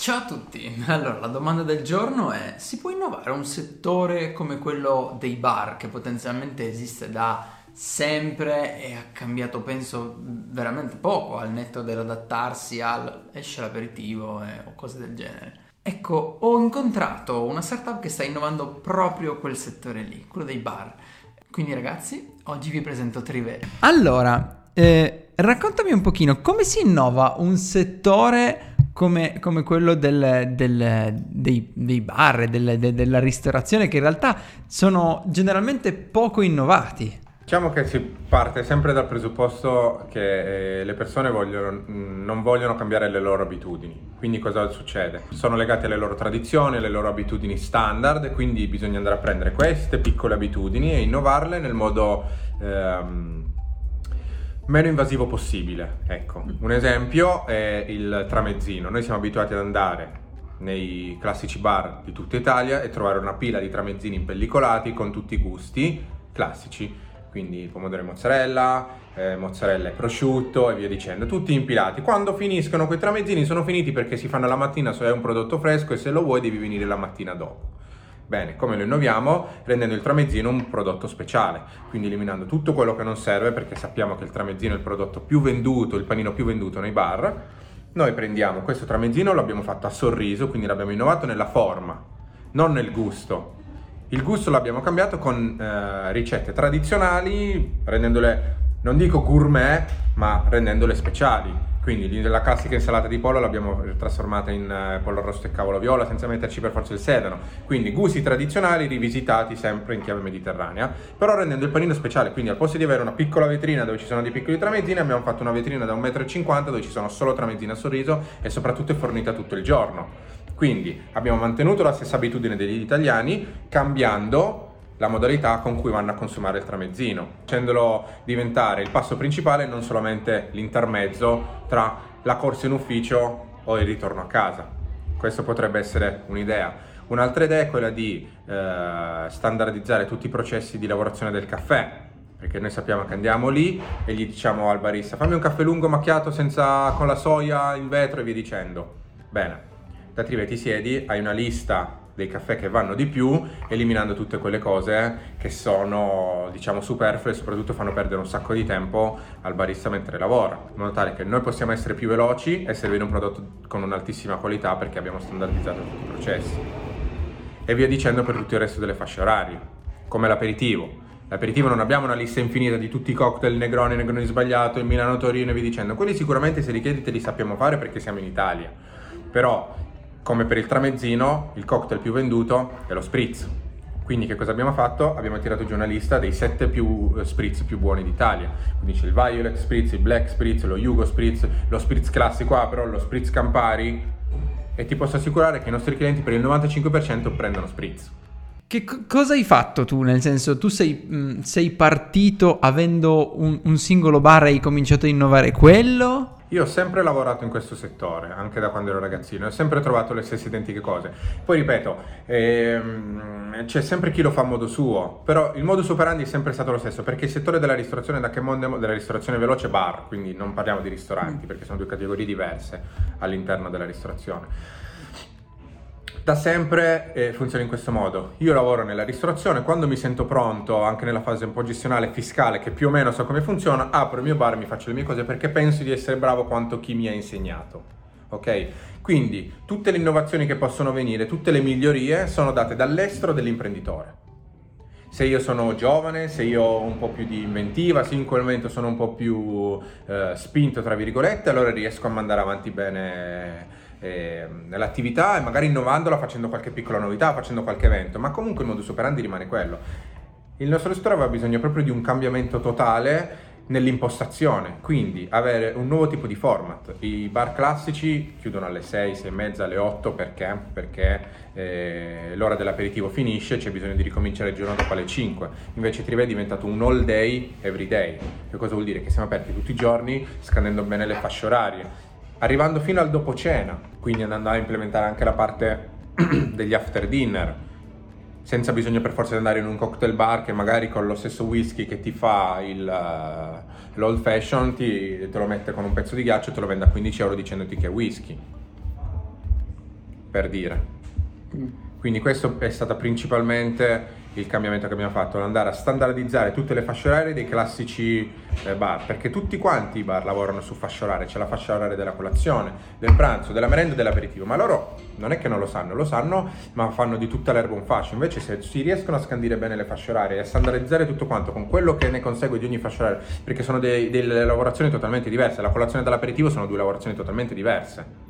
Ciao a tutti, allora la domanda del giorno è si può innovare un settore come quello dei bar che potenzialmente esiste da sempre e ha cambiato penso veramente poco al netto dell'adattarsi al esce l'aperitivo eh, o cose del genere. Ecco, ho incontrato una startup che sta innovando proprio quel settore lì, quello dei bar. Quindi ragazzi, oggi vi presento Trive. Allora, eh, raccontami un pochino come si innova un settore come, come quello del, del, dei, dei, bar, del, de, della ristorazione, che in realtà sono generalmente poco innovati. Diciamo che si parte sempre dal presupposto che eh, le persone vogliono, non vogliono cambiare le loro abitudini. Quindi cosa succede? Sono legate alle loro tradizioni, alle loro abitudini standard, quindi bisogna andare a prendere queste piccole abitudini e innovarle nel modo ehm, meno invasivo possibile. Ecco, un esempio è il tramezzino. Noi siamo abituati ad andare nei classici bar di tutta Italia e trovare una pila di tramezzini impellicolati con tutti i gusti classici, quindi pomodoro e mozzarella, eh, mozzarella e prosciutto e via dicendo, tutti impilati. Quando finiscono quei tramezzini sono finiti perché si fanno la mattina se è un prodotto fresco e se lo vuoi devi venire la mattina dopo. Bene, come lo innoviamo? Rendendo il tramezzino un prodotto speciale, quindi eliminando tutto quello che non serve perché sappiamo che il tramezzino è il prodotto più venduto, il panino più venduto nei bar. Noi prendiamo questo tramezzino, l'abbiamo fatto a sorriso, quindi l'abbiamo innovato nella forma, non nel gusto. Il gusto l'abbiamo cambiato con eh, ricette tradizionali, rendendole, non dico gourmet, ma rendendole speciali quindi la classica insalata di pollo l'abbiamo trasformata in uh, pollo arrosto e cavolo viola senza metterci per forza il sedano. Quindi gusti tradizionali rivisitati sempre in chiave mediterranea, però rendendo il panino speciale. Quindi al posto di avere una piccola vetrina dove ci sono dei piccoli tramezzini, abbiamo fatto una vetrina da 1,50 m dove ci sono solo tramezzini a sorriso e soprattutto è fornita tutto il giorno. Quindi abbiamo mantenuto la stessa abitudine degli italiani, cambiando la modalità con cui vanno a consumare il tramezzino, facendolo diventare il passo principale non solamente l'intermezzo tra la corsa in ufficio o il ritorno a casa. Questo potrebbe essere un'idea. Un'altra idea è quella di eh, standardizzare tutti i processi di lavorazione del caffè, perché noi sappiamo che andiamo lì e gli diciamo al barista fammi un caffè lungo macchiato senza, con la soia in vetro e via dicendo. Bene, da Trive ti siedi, hai una lista dei caffè che vanno di più, eliminando tutte quelle cose che sono, diciamo, superflue e soprattutto fanno perdere un sacco di tempo al barista mentre lavora, in modo tale che noi possiamo essere più veloci e servire un prodotto con un'altissima qualità perché abbiamo standardizzato tutti i processi. E via dicendo per tutto il resto delle fasce orarie, come l'aperitivo. L'aperitivo non abbiamo una lista infinita di tutti i cocktail, Negroni, Negroni sbagliato, il Milano Torino e via dicendo. Quelli sicuramente se li chiedi te li sappiamo fare perché siamo in Italia. Però come per il tramezzino, il cocktail più venduto è lo spritz. Quindi che cosa abbiamo fatto? Abbiamo tirato giù una lista dei sette più, uh, spritz più buoni d'Italia. Quindi c'è il Violet Spritz, il Black Spritz, lo Yugo Spritz, lo Spritz classico però lo Spritz Campari. E ti posso assicurare che i nostri clienti per il 95% prendono Spritz. Che c- cosa hai fatto tu? Nel senso, tu sei, mh, mm, sei partito avendo un, un singolo bar e hai cominciato a innovare quello? Io ho sempre lavorato in questo settore, anche da quando ero ragazzino, ho sempre trovato le stesse identiche cose. Poi ripeto, ehm, c'è sempre chi lo fa a modo suo, però il modus operandi è sempre stato lo stesso, perché il settore della ristorazione, da che mondo della ristorazione veloce bar, quindi non parliamo di ristoranti, mm. perché sono due categorie diverse all'interno della ristorazione da sempre eh, funziona in questo modo. Io lavoro nella ristorazione, quando mi sento pronto, anche nella fase un po' gestionale fiscale, che più o meno so come funziona, apro il mio bar e mi faccio le mie cose perché penso di essere bravo quanto chi mi ha insegnato. Ok? Quindi tutte le innovazioni che possono venire, tutte le migliorie sono date dall'estero dell'imprenditore. Se io sono giovane, se io ho un po' più di inventiva, se in quel momento sono un po' più eh, spinto, tra virgolette, allora riesco a mandare avanti bene eh, l'attività e magari innovandola facendo qualche piccola novità, facendo qualche evento, ma comunque il modus operandi rimane quello. Il nostro settore aveva bisogno proprio di un cambiamento totale nell'impostazione, quindi avere un nuovo tipo di format. I bar classici chiudono alle 6, 6 e mezza, alle 8 perché? Perché eh, l'ora dell'aperitivo finisce c'è bisogno di ricominciare il giorno dopo alle 5. Invece Trive è diventato un all day, every day. Che cosa vuol dire? Che siamo aperti tutti i giorni, scandendo bene le fasce orarie arrivando fino al dopo cena, quindi andando a implementare anche la parte degli after dinner, senza bisogno per forza di andare in un cocktail bar che magari con lo stesso whisky che ti fa il, uh, l'old fashion ti, te lo mette con un pezzo di ghiaccio e te lo vende a 15 euro dicendoti che è whisky. per dire. Mm. Quindi questo è stato principalmente il cambiamento che abbiamo fatto, andare a standardizzare tutte le fasce orarie dei classici eh, bar, perché tutti quanti i bar lavorano su fascia oraria, c'è la fascia oraria della colazione, del pranzo, della merenda e dell'aperitivo, ma loro non è che non lo sanno, lo sanno, ma fanno di tutta l'erba un fascio, invece se si riescono a scandire bene le fasce orarie e a standardizzare tutto quanto con quello che ne consegue di ogni fascia oraria, perché sono dei, delle lavorazioni totalmente diverse, la colazione e l'aperitivo sono due lavorazioni totalmente diverse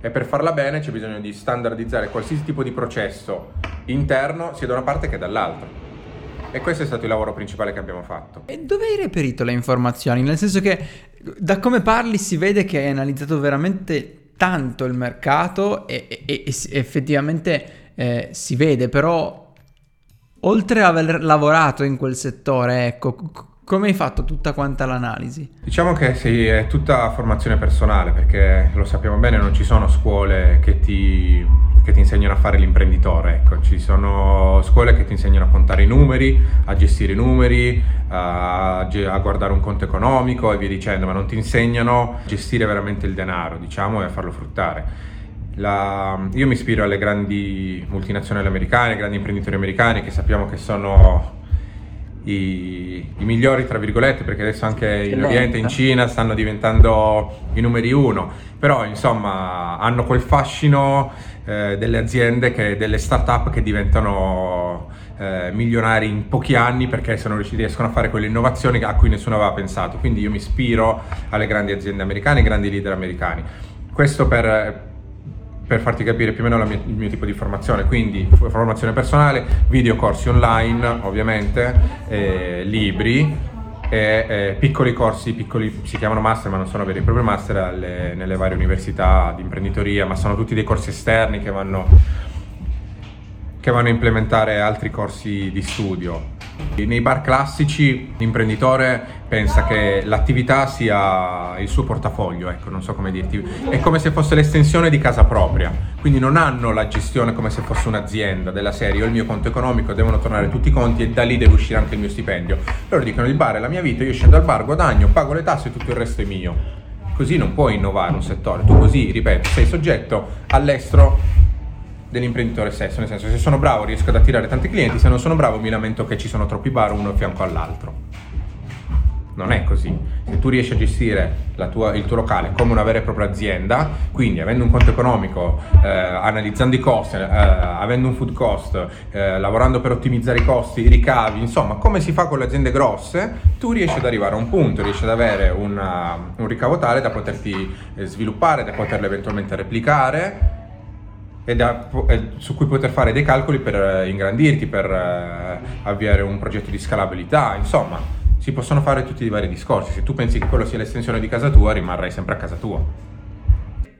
e per farla bene c'è bisogno di standardizzare qualsiasi tipo di processo interno sia da una parte che dall'altra. E questo è stato il lavoro principale che abbiamo fatto. E dove hai reperito le informazioni? Nel senso che da come parli si vede che hai analizzato veramente tanto il mercato e, e, e effettivamente eh, si vede, però oltre ad aver lavorato in quel settore, ecco, come hai fatto tutta quanta l'analisi? Diciamo che sì, è tutta formazione personale, perché lo sappiamo bene, non ci sono scuole che ti, che ti insegnano a fare l'imprenditore, ecco. ci sono scuole che ti insegnano a contare i numeri, a gestire i numeri, a, a guardare un conto economico e via dicendo, ma non ti insegnano a gestire veramente il denaro, diciamo, e a farlo fruttare. La, io mi ispiro alle grandi multinazionali americane, ai grandi imprenditori americani che sappiamo che sono i, i, migliori, tra virgolette, perché adesso anche in Oriente, in Cina stanno diventando i numeri uno, però insomma hanno quel fascino eh, delle aziende, che, delle start-up che diventano eh, milionari in pochi anni perché sono riusciti, riescono a fare quelle innovazioni a cui nessuno aveva pensato. Quindi io mi ispiro alle grandi aziende americane, ai grandi leader americani. Questo per per farti capire più o meno mia, il mio tipo di formazione, quindi formazione personale, videocorsi online ovviamente, eh, libri e eh, piccoli corsi, piccoli, si chiamano master ma non sono veri e propri master alle, nelle varie università di imprenditoria, ma sono tutti dei corsi esterni che vanno, che vanno a implementare altri corsi di studio. Nei bar classici l'imprenditore pensa che l'attività sia il suo portafoglio, ecco, non so come dirti, è come se fosse l'estensione di casa propria, quindi non hanno la gestione come se fosse un'azienda della serie, ho il mio conto economico, devono tornare tutti i conti e da lì deve uscire anche il mio stipendio. Loro dicono il bar è la mia vita, io scendo al bar, guadagno, pago le tasse e tutto il resto è mio. Così non puoi innovare un settore, tu così, ripeto, sei soggetto all'estero dell'imprenditore stesso, nel senso se sono bravo riesco ad attirare tanti clienti, se non sono bravo mi lamento che ci sono troppi bar uno a fianco all'altro. Non è così. Se tu riesci a gestire tua, il tuo locale come una vera e propria azienda, quindi avendo un conto economico, eh, analizzando i costi, eh, avendo un food cost, eh, lavorando per ottimizzare i costi, i ricavi, insomma, come si fa con le aziende grosse, tu riesci ad arrivare a un punto, riesci ad avere una, un ricavo tale da poterti eh, sviluppare, da poterlo eventualmente replicare da, e, su cui poter fare dei calcoli per eh, ingrandirti, per eh, avviare un progetto di scalabilità, insomma, si possono fare tutti i vari discorsi. Se tu pensi che quello sia l'estensione di casa tua, rimarrai sempre a casa tua.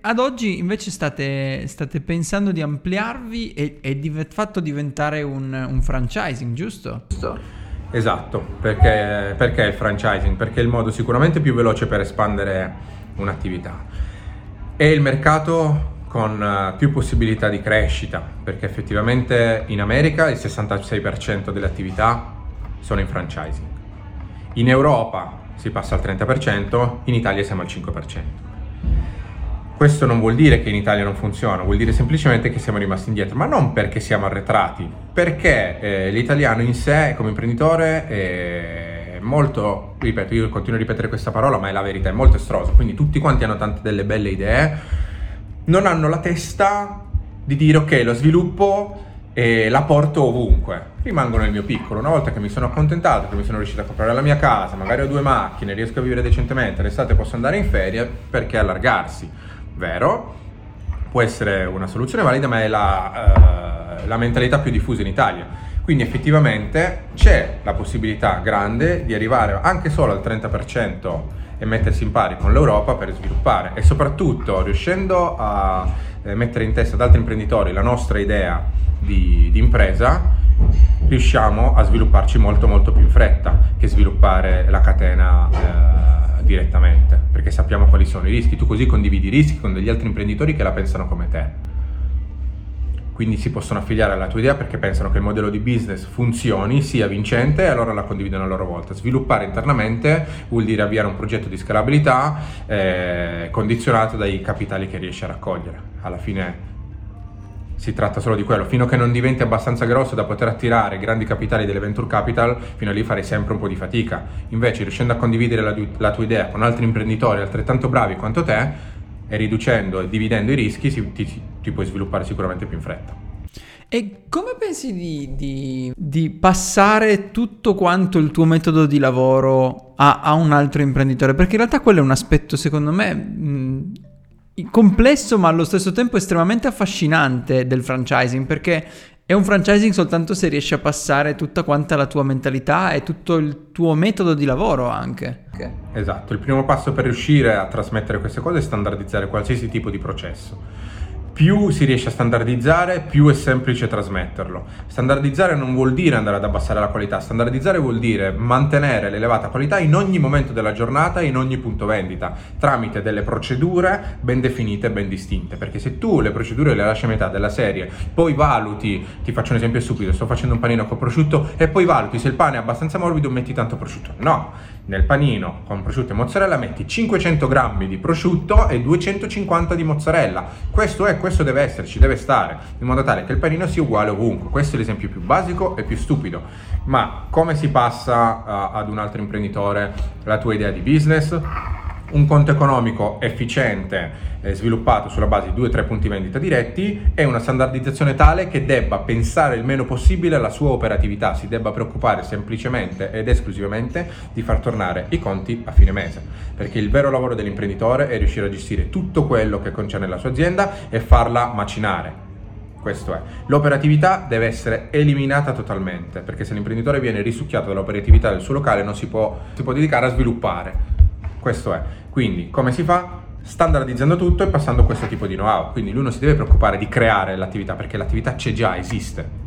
Ad oggi invece state, state pensando di ampliarvi e, e di fatto diventare un, un franchising, giusto? Esatto, perché, perché il franchising? Perché è il modo sicuramente più veloce per espandere un'attività. E il mercato con eh, più possibilità di crescita, perché effettivamente in America il 66% delle attività sono in franchising. In Europa si passa al 30%, in Italia siamo al 5%. Questo non vuol dire che in Italia non funziona, vuol dire semplicemente che siamo rimasti indietro, ma non perché siamo arretrati, perché eh, l'italiano in sé come imprenditore è molto, ripeto, io continuo a ripetere questa parola, ma è la verità, è molto estroso, quindi tutti quanti hanno tante delle belle idee, non hanno la testa di dire ok, lo sviluppo e la porto ovunque. Rimangono nel mio piccolo. Una volta che mi sono accontentato, che mi sono riuscito a comprare la mia casa, magari ho due macchine, riesco a vivere decentemente, l'estate posso andare in ferie, perché allargarsi? Vero? Può essere una soluzione valida, ma è la, uh, la mentalità più diffusa in Italia. Quindi effettivamente c'è la possibilità grande di arrivare anche solo al 30% e mettersi in pari con l'Europa per sviluppare. E soprattutto riuscendo a eh, mettere in testa ad altri imprenditori la nostra idea di, di impresa riusciamo a svilupparci molto molto più in fretta che sviluppare la catena eh, direttamente perché sappiamo quali sono i rischi. Tu così condividi i rischi con degli altri imprenditori che la pensano come te quindi si possono affiliare alla tua idea perché pensano che il modello di business funzioni, sia vincente e allora la condividono a loro volta. Sviluppare internamente vuol dire avviare un progetto di scalabilità eh, condizionato dai capitali che riesci a raccogliere. Alla fine si tratta solo di quello, fino a che non diventi abbastanza grosso da poter attirare grandi capitali delle venture capital, fino a lì farei sempre un po' di fatica. Invece riuscendo a condividere la, la tua idea con altri imprenditori altrettanto bravi quanto te, e riducendo e dividendo i rischi, si, ti, ti puoi sviluppare sicuramente più in fretta. E come pensi di, di, di, passare tutto quanto il tuo metodo di lavoro a, a, un altro imprenditore? Perché in realtà quello è un aspetto, secondo me, mh, complesso ma allo stesso tempo estremamente affascinante del franchising perché è un franchising soltanto se riesci a passare tutta quanta la tua mentalità e tutto il tuo metodo di lavoro anche. Esatto, il primo passo per riuscire a trasmettere queste cose è standardizzare qualsiasi tipo di processo più si riesce a standardizzare, più è semplice trasmetterlo. Standardizzare non vuol dire andare ad abbassare la qualità, standardizzare vuol dire mantenere l'elevata qualità in ogni momento della giornata e in ogni punto vendita, tramite delle procedure ben definite e ben distinte. Perché se tu le procedure le lasci a metà della serie, poi valuti, ti faccio un esempio stupido, sto facendo un panino con prosciutto e poi valuti se il pane è abbastanza morbido metti tanto prosciutto. No, nel panino con prosciutto e mozzarella metti 500 grammi di prosciutto e 250 di mozzarella. Questo è, questo deve essere, ci deve stare, in modo tale che il panino sia uguale ovunque. Questo è l'esempio più basico e più stupido. Ma come si passa uh, ad un altro imprenditore la tua idea di business? Un conto economico efficiente eh, sviluppato sulla base di due o tre punti vendita diretti e una standardizzazione tale che debba pensare il meno possibile alla sua operatività, si debba preoccupare semplicemente ed esclusivamente di far tornare i conti a fine mese, perché il vero lavoro dell'imprenditore è riuscire a gestire tutto quello che concerne la sua azienda e farla macinare. Questo è. L'operatività deve essere eliminata totalmente, perché se l'imprenditore viene risucchiato dall'operatività del suo locale non si può, si può dedicare a sviluppare questo è. Quindi come si fa? Standardizzando tutto e passando questo tipo di know-how. Quindi lui non si deve preoccupare di creare l'attività perché l'attività c'è già, esiste.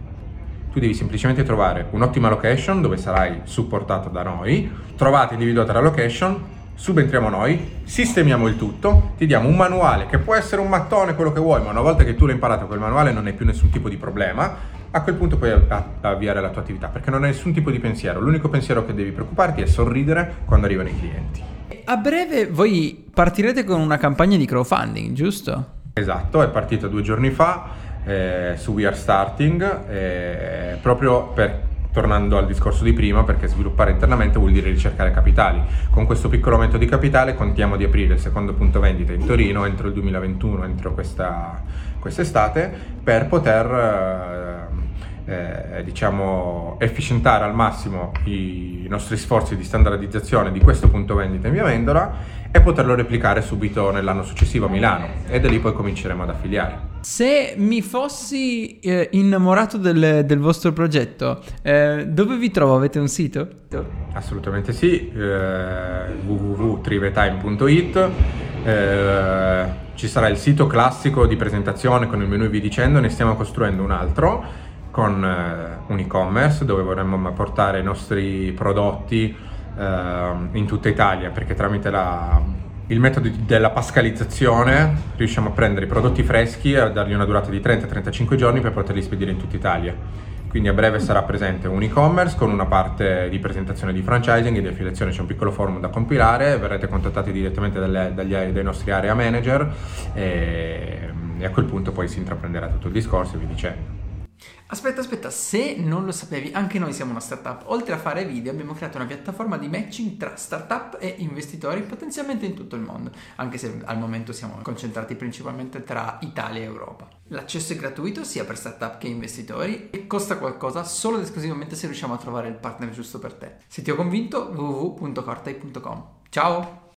Tu devi semplicemente trovare un'ottima location dove sarai supportato da noi, trovate individuata la location, subentriamo noi, sistemiamo il tutto, ti diamo un manuale che può essere un mattone, quello che vuoi, ma una volta che tu l'hai imparato quel manuale non hai più nessun tipo di problema, a quel punto puoi avviare la tua attività perché non hai nessun tipo di pensiero. L'unico pensiero che devi preoccuparti è sorridere quando arrivano i clienti. A breve voi partirete con una campagna di crowdfunding, giusto? Esatto, è partita due giorni fa eh, su We Are Starting, eh, proprio per tornando al discorso di prima, perché sviluppare internamente vuol dire ricercare capitali. Con questo piccolo aumento di capitale contiamo di aprire il secondo punto vendita in Torino entro il 2021, entro questa, quest'estate, per poter eh, eh, diciamo, efficientare al massimo i nostri sforzi di standardizzazione di questo punto vendita in via Vendola e poterlo replicare subito nell'anno successivo a Milano e da lì poi cominceremo ad affiliare. Se mi fossi eh, innamorato del, del, vostro progetto, eh, dove vi trovo? Avete un sito? Assolutamente sì, eh, www.trivetime.it. Eh, ci sarà il sito classico di presentazione con il menu e vi dicendo, ne stiamo costruendo un altro con eh, un e-commerce dove vorremmo portare i nostri prodotti eh, in tutta Italia perché tramite la, il metodo della pascalizzazione riusciamo a prendere i prodotti freschi e a dargli una durata di 30-35 giorni per poterli spedire in tutta Italia. Quindi a breve sarà presente un e-commerce con una parte di presentazione di franchising e di affiliazione, c'è un piccolo forum da compilare, verrete contattati direttamente dalle, dagli, dai nostri area manager e, e a quel punto poi si intraprenderà tutto il discorso e vi dicendo. Aspetta, aspetta, se non lo sapevi, anche noi siamo una startup. Oltre a fare video, abbiamo creato una piattaforma di matching tra startup e investitori potenzialmente in tutto il mondo, anche se al momento siamo concentrati principalmente tra Italia e Europa. L'accesso è gratuito sia per startup che investitori e costa qualcosa solo ed esclusivamente se riusciamo a trovare il partner giusto per te. Se ti ho convinto, www.cortai.com. Ciao!